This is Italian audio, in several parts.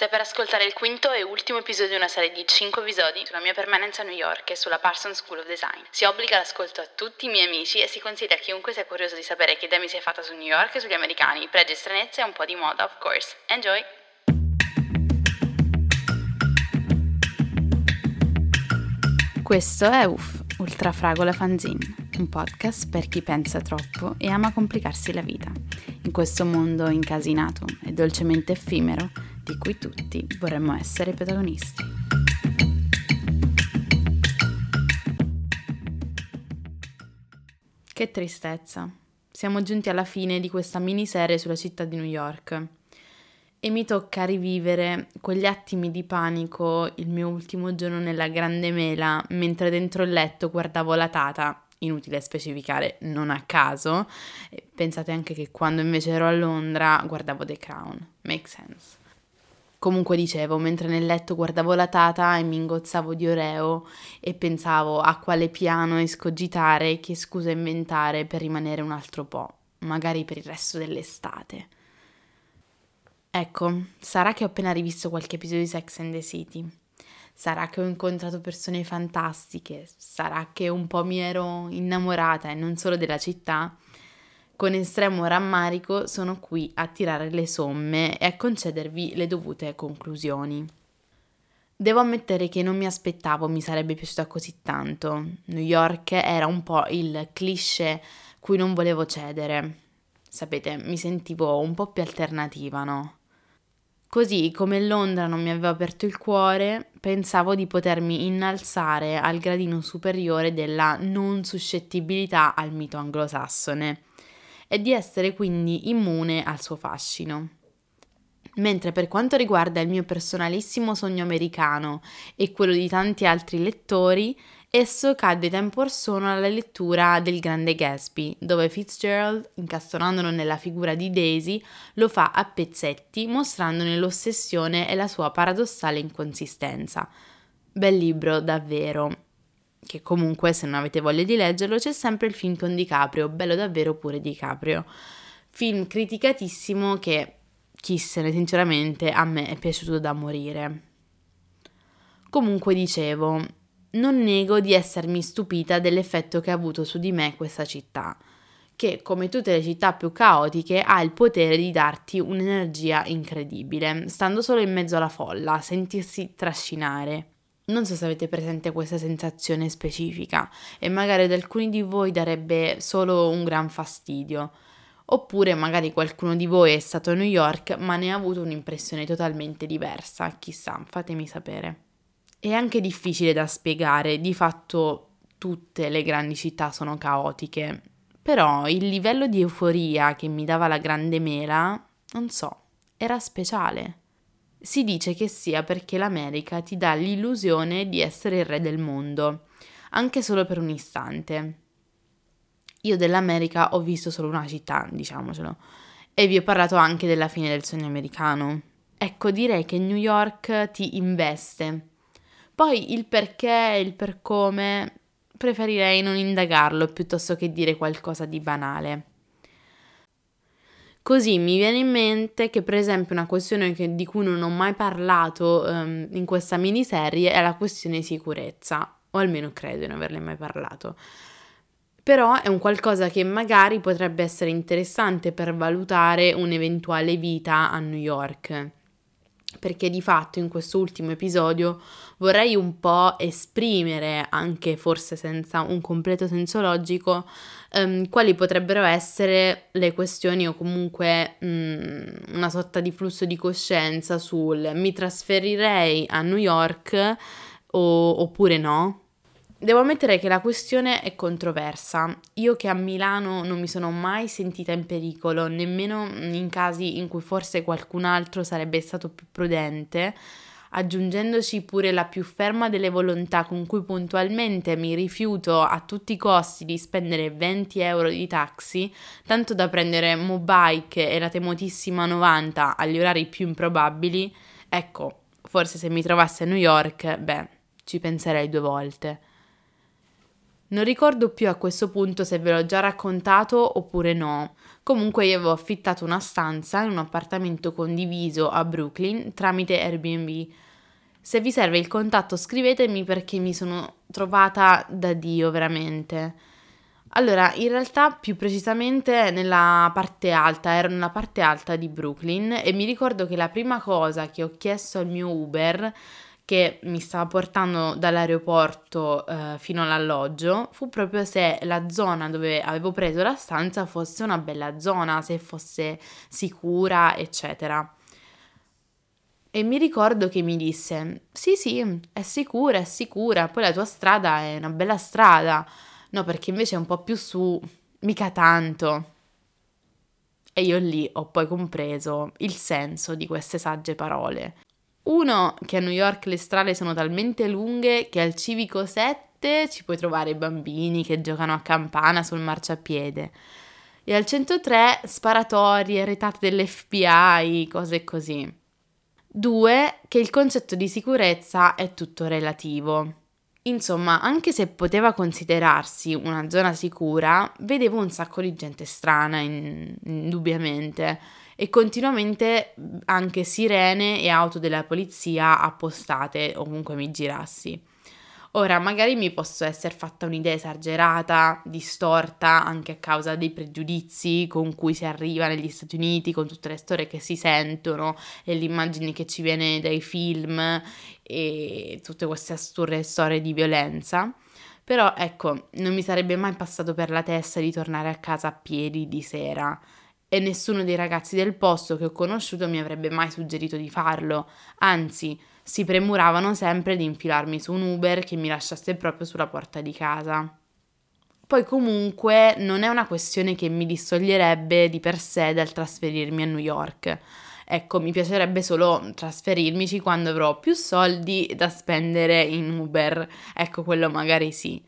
Stai per ascoltare il quinto e ultimo episodio di una serie di 5 episodi sulla mia permanenza a New York e sulla Parsons School of Design. Si obbliga l'ascolto a tutti i miei amici e si consiglia a chiunque sia curioso di sapere che idea mi si è fatta su New York e sugli americani, pregi e stranezze e un po' di moda, of course. Enjoy! Questo è UF, Ultrafragola Fanzine, un podcast per chi pensa troppo e ama complicarsi la vita. In questo mondo incasinato e dolcemente effimero, di cui tutti vorremmo essere protagonisti. Che tristezza. Siamo giunti alla fine di questa miniserie sulla città di New York e mi tocca rivivere quegli attimi di panico il mio ultimo giorno nella Grande Mela mentre dentro il letto guardavo la tata inutile specificare non a caso. Pensate anche che quando invece ero a Londra guardavo The Crown. Make sense. Comunque dicevo, mentre nel letto guardavo la tata e mi ingozzavo di oreo e pensavo a quale piano escogitare, che scusa inventare per rimanere un altro po', magari per il resto dell'estate. Ecco, sarà che ho appena rivisto qualche episodio di Sex and the City. Sarà che ho incontrato persone fantastiche, sarà che un po' mi ero innamorata e non solo della città, con estremo rammarico sono qui a tirare le somme e a concedervi le dovute conclusioni. Devo ammettere che non mi aspettavo mi sarebbe piaciuta così tanto. New York era un po' il cliché cui non volevo cedere. Sapete, mi sentivo un po' più alternativa, no? Così come Londra non mi aveva aperto il cuore, pensavo di potermi innalzare al gradino superiore della non suscettibilità al mito anglosassone e di essere quindi immune al suo fascino. Mentre per quanto riguarda il mio personalissimo sogno americano e quello di tanti altri lettori, esso cadde tempo or sono alla lettura del Grande Gatsby, dove Fitzgerald, incastonandolo nella figura di Daisy, lo fa a pezzetti, mostrandone l'ossessione e la sua paradossale inconsistenza. Bel libro, davvero, che comunque se non avete voglia di leggerlo c'è sempre il film con DiCaprio, bello davvero pure DiCaprio. Film criticatissimo che, chissene sinceramente, a me è piaciuto da morire. Comunque dicevo, non nego di essermi stupita dell'effetto che ha avuto su di me questa città, che come tutte le città più caotiche ha il potere di darti un'energia incredibile, stando solo in mezzo alla folla, sentirsi trascinare. Non so se avete presente questa sensazione specifica e magari ad alcuni di voi darebbe solo un gran fastidio. Oppure magari qualcuno di voi è stato a New York ma ne ha avuto un'impressione totalmente diversa, chissà, fatemi sapere. È anche difficile da spiegare, di fatto tutte le grandi città sono caotiche, però il livello di euforia che mi dava la grande mela, non so, era speciale. Si dice che sia perché l'America ti dà l'illusione di essere il re del mondo, anche solo per un istante. Io dell'America ho visto solo una città, diciamocelo, e vi ho parlato anche della fine del sogno americano. Ecco, direi che New York ti investe. Poi il perché e il per come preferirei non indagarlo piuttosto che dire qualcosa di banale. Così mi viene in mente che per esempio una questione che, di cui non ho mai parlato um, in questa miniserie è la questione sicurezza, o almeno credo di non averle mai parlato. Però è un qualcosa che magari potrebbe essere interessante per valutare un'eventuale vita a New York perché di fatto in questo ultimo episodio vorrei un po' esprimere, anche forse senza un completo senso logico, um, quali potrebbero essere le questioni o comunque um, una sorta di flusso di coscienza sul mi trasferirei a New York o, oppure no, Devo ammettere che la questione è controversa. Io che a Milano non mi sono mai sentita in pericolo, nemmeno in casi in cui forse qualcun altro sarebbe stato più prudente, aggiungendoci pure la più ferma delle volontà con cui puntualmente mi rifiuto a tutti i costi di spendere 20 euro di taxi, tanto da prendere Mobike e la temutissima 90 agli orari più improbabili, ecco, forse se mi trovassi a New York, beh, ci penserei due volte. Non ricordo più a questo punto se ve l'ho già raccontato oppure no. Comunque io avevo affittato una stanza in un appartamento condiviso a Brooklyn tramite Airbnb. Se vi serve il contatto scrivetemi perché mi sono trovata da Dio veramente. Allora, in realtà più precisamente nella parte alta, ero nella parte alta di Brooklyn e mi ricordo che la prima cosa che ho chiesto al mio Uber che mi stava portando dall'aeroporto eh, fino all'alloggio fu proprio se la zona dove avevo preso la stanza fosse una bella zona, se fosse sicura, eccetera. E mi ricordo che mi disse: Sì, sì, è sicura, è sicura. Poi la tua strada è una bella strada. No, perché invece è un po' più su, mica tanto. E io lì ho poi compreso il senso di queste sagge parole. Uno, che a New York le strade sono talmente lunghe che al civico 7 ci puoi trovare bambini che giocano a campana sul marciapiede. E al 103 sparatorie, retate dell'FBI, cose così. Due, che il concetto di sicurezza è tutto relativo. Insomma, anche se poteva considerarsi una zona sicura, vedevo un sacco di gente strana, in, indubbiamente e continuamente anche sirene e auto della polizia appostate ovunque mi girassi. Ora, magari mi posso essere fatta un'idea esagerata, distorta, anche a causa dei pregiudizi con cui si arriva negli Stati Uniti, con tutte le storie che si sentono e l'immagine che ci viene dai film e tutte queste assurde storie di violenza. Però ecco, non mi sarebbe mai passato per la testa di tornare a casa a piedi di sera e nessuno dei ragazzi del posto che ho conosciuto mi avrebbe mai suggerito di farlo, anzi si premuravano sempre di infilarmi su un Uber che mi lasciasse proprio sulla porta di casa. Poi comunque non è una questione che mi distoglierebbe di per sé dal trasferirmi a New York. Ecco, mi piacerebbe solo trasferirmici quando avrò più soldi da spendere in Uber. Ecco, quello magari sì.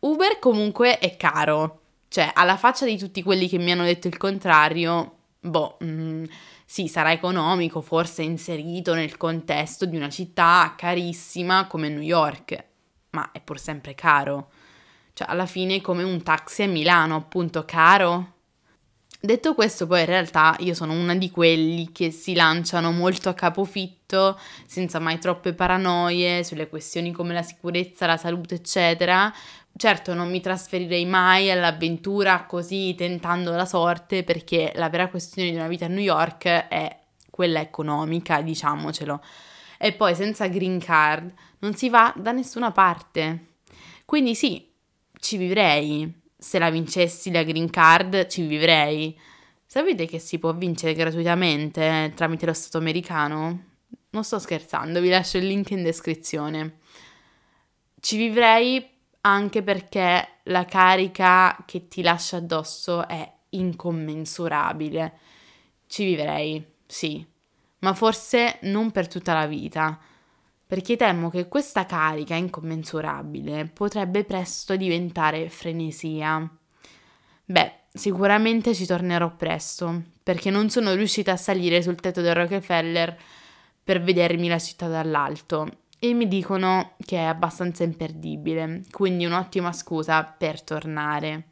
Uber comunque è caro, cioè, alla faccia di tutti quelli che mi hanno detto il contrario, boh, mh, mm, sì, sarà economico, forse inserito nel contesto di una città carissima come New York, ma è pur sempre caro. Cioè, alla fine è come un taxi a Milano, appunto, caro. Detto questo, poi in realtà io sono una di quelli che si lanciano molto a capofitto, senza mai troppe paranoie sulle questioni come la sicurezza, la salute, eccetera, Certo, non mi trasferirei mai all'avventura così tentando la sorte perché la vera questione di una vita a New York è quella economica, diciamocelo. E poi senza green card non si va da nessuna parte. Quindi sì, ci vivrei. Se la vincessi la green card, ci vivrei. Sapete che si può vincere gratuitamente tramite lo Stato americano? Non sto scherzando, vi lascio il link in descrizione. Ci vivrei anche perché la carica che ti lascia addosso è incommensurabile. Ci vivrei, sì, ma forse non per tutta la vita, perché temo che questa carica incommensurabile potrebbe presto diventare frenesia. Beh, sicuramente ci tornerò presto, perché non sono riuscita a salire sul tetto del Rockefeller per vedermi la città dall'alto e mi dicono che è abbastanza imperdibile, quindi un'ottima scusa per tornare.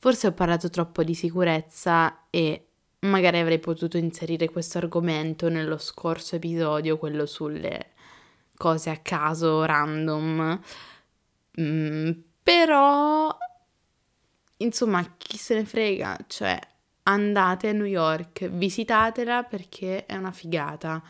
Forse ho parlato troppo di sicurezza e magari avrei potuto inserire questo argomento nello scorso episodio, quello sulle cose a caso, random. Mm, però Insomma, chi se ne frega, cioè andate a New York, visitatela perché è una figata.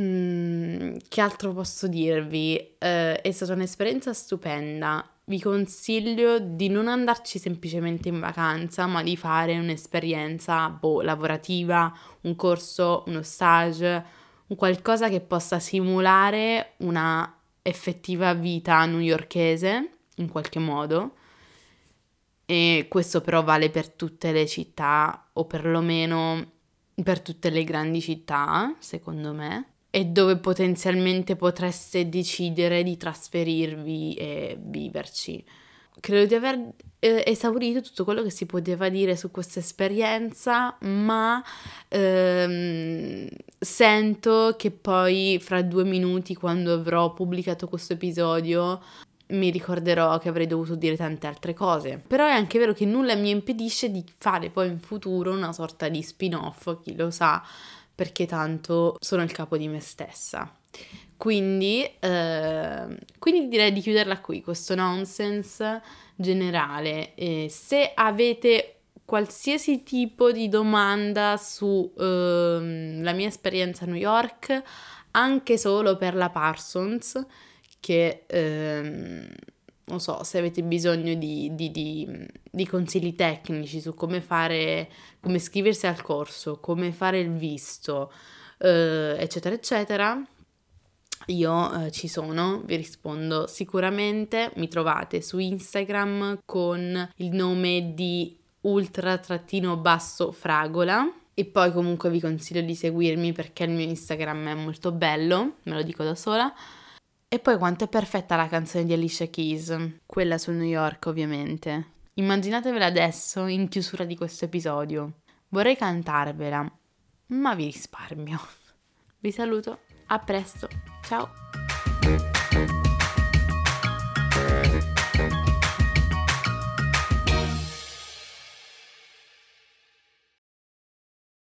Mm, che altro posso dirvi? Uh, è stata un'esperienza stupenda. Vi consiglio di non andarci semplicemente in vacanza, ma di fare un'esperienza boh, lavorativa, un corso, uno stage, un qualcosa che possa simulare una effettiva vita newyorkese in qualche modo e questo però vale per tutte le città o perlomeno per tutte le grandi città, secondo me, e dove potenzialmente potreste decidere di trasferirvi e viverci. credo di aver eh, esaurito tutto quello che si poteva dire su questa esperienza, ma ehm, sento che poi fra due minuti, quando avrò pubblicato questo episodio, mi ricorderò che avrei dovuto dire tante altre cose. Però è anche vero che nulla mi impedisce di fare poi in futuro una sorta di spin-off, chi lo sa, perché tanto sono il capo di me stessa. Quindi, eh, quindi direi di chiuderla qui, questo nonsense generale. Eh, se avete qualsiasi tipo di domanda sulla eh, mia esperienza a New York, anche solo per la Parsons, che ehm, non so se avete bisogno di, di, di, di, consigli tecnici su come fare, come iscriversi al corso, come fare il visto, eh, eccetera, eccetera. Io eh, ci sono, vi rispondo sicuramente. Mi trovate su Instagram con il nome di ultra-fragola. E poi comunque vi consiglio di seguirmi perché il mio Instagram è molto bello, me lo dico da sola. E poi quanto è perfetta la canzone di Alicia Keys, quella su New York ovviamente. Immaginatevela adesso in chiusura di questo episodio. Vorrei cantarvela, ma vi risparmio. Vi saluto, a presto, ciao!